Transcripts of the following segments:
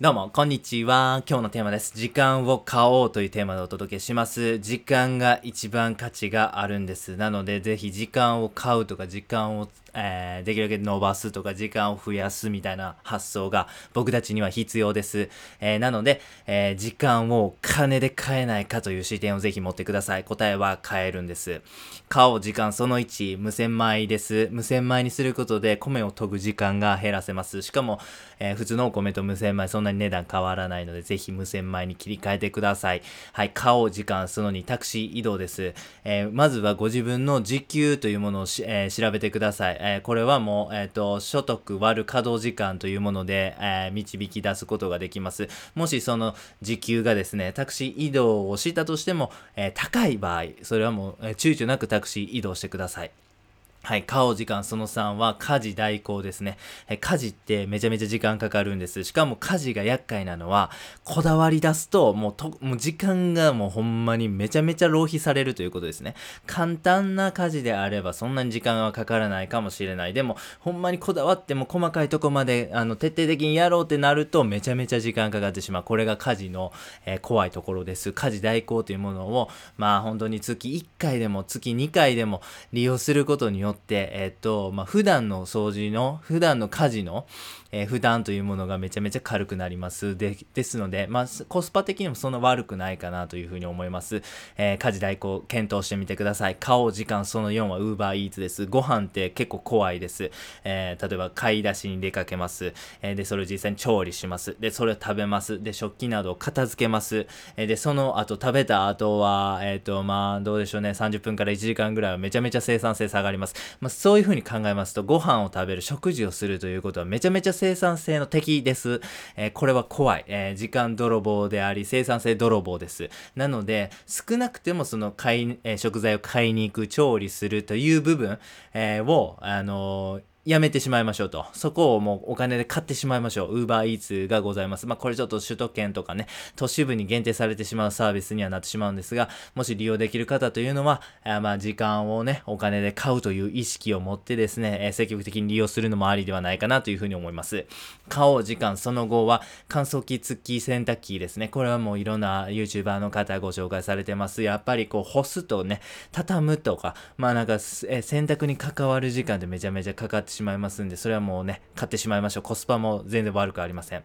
どうも、こんにちは。今日のテーマです。時間を買おうというテーマでお届けします。時間が一番価値があるんです。なので、ぜひ時間を買うとか、時間を、えーできるだけ伸ばすとか、時間を増やすみたいな発想が僕たちには必要です。えーなので、えー時間を金で買えないかという視点をぜひ持ってください。答えは買えるんです。買おう時間その1、無洗米です。無洗米にすることで米を研ぐ時間が減らせます。しかも、えー普通のお米と無洗米そんなに値段変わらないので、ぜひ無洗米に切り替えてください。はい、買おう時間その2、タクシー移動です。えーまずはご自分の時給というものを、えー調べてください。えーこれはもう、えっ、と、所得割る稼働時間というもので、え導き出すことができます。もしその時給がですね、タクシー移動をしたとしても、え高い場合、それはもう、えー躊躇なくタクシー移動してください。はい、買おう時間その3は家事代行ですね。家事ってめちゃめちゃ時間かかるんです。しかも家事が厄介なのは、こだわり出すと、もうと、もう時間がもうほんまにめちゃめちゃ浪費されるということですね。簡単な家事であればそんなに時間はかからないかもしれない。でも、ほんまにこだわっても細かいとこまで、あの、徹底的にやろうってなると、めちゃめちゃ時間かかってしまう。これが家事の、えー怖いところです。家事代行というものを、まあ本当に月1回でも月2回でも利用することによって、えっと、まあ普段の掃除の、普段の家事の、えー負担というものがめちゃめちゃ軽くなります。で、ですので、まあコスパ的にもそんな悪くないかなというふうに思います。えー家事代行検討してみてください。買おう時間その4は Uber Eats です。ご飯って結構怖いです。えー例えば買い出しに出かけます。えで、それを実際に調理します。で、それを食べます。で、食器などを片付けます。えで、その後食べた後は、えっ、と、まあ、どうでしょうね。30分から1時間ぐらいはめちゃめちゃ生産性下がります。まあ、そういうふうに考えますと、ご飯を食べる、食事をするということはめちゃめちゃ生産性の敵です。えーこれは怖い。えー時間泥棒であり、生産性泥棒です。なので、少なくてもその買い、えー食材を買いに行く、調理するという部分、えーを、あのーやめてしまいましょうと。そこをもうお金で買ってしまいましょう。Uber Eats がございます。まあこれちょっと首都圏とかね、都市部に限定されてしまうサービスにはなってしまうんですが、もし利用できる方というのは、あまあ時間をね、お金で買うという意識を持ってですね、えー積極的に利用するのもありではないかなというふうに思います。買おう時間その後は乾燥機付き洗濯機ですね。これはもういろんな YouTuber の方ご紹介されてます。やっぱりこう干すとね、畳むとか、まあなんか、えー洗濯に関わる時間ってめちゃめちゃかかってしまうしまいますんで、それはもうね、買ってしまいましょう。コスパも全然悪くありません。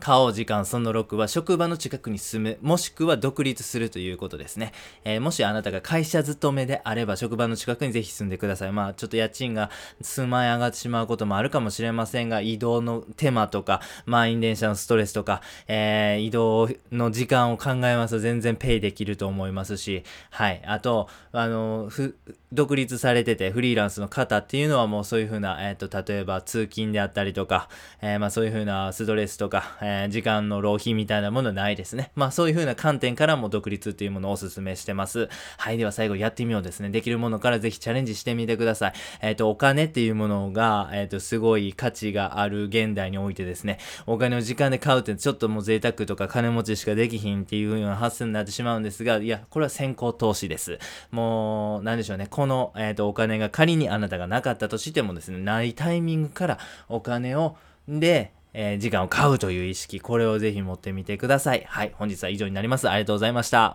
買おう時間その6は職場の近くに住む、もしくは独立するということですね。えーもしあなたが会社勤めであれば職場の近くにぜひ住んでください。まあちょっと家賃が数万円上がってしまうこともあるかもしれませんが、移動の手間とか、満員電車のストレスとか、えー移動の時間を考えますと全然ペイできると思いますし、はい。あと、あの、ふ、独立されててフリーランスの方っていうのはもうそういうふうな、えっ、と、例えば通勤であったりとか、えーまあそういうふうなストレスとか、ええ時間の浪費みたいなものはないですね。まあそういうふうな観点からも独立っていうものをお勧めしてます。はい。では最後やってみようですね。できるものからぜひチャレンジしてみてください。えっ、と、お金っていうものが、えっ、と、すごい価値がある現代においてですね、お金を時間で買うってちょっともう贅沢とか金持ちしかできひんっていうような発想になってしまうんですが、いや、これは先行投資です。もう、なんでしょうね。この、えっ、と、お金が仮にあなたがなかったとしてもですね、ないタイミングからお金を、で、えー時間を買うという意識、これをぜひ持ってみてください。はい、本日は以上になります。ありがとうございました。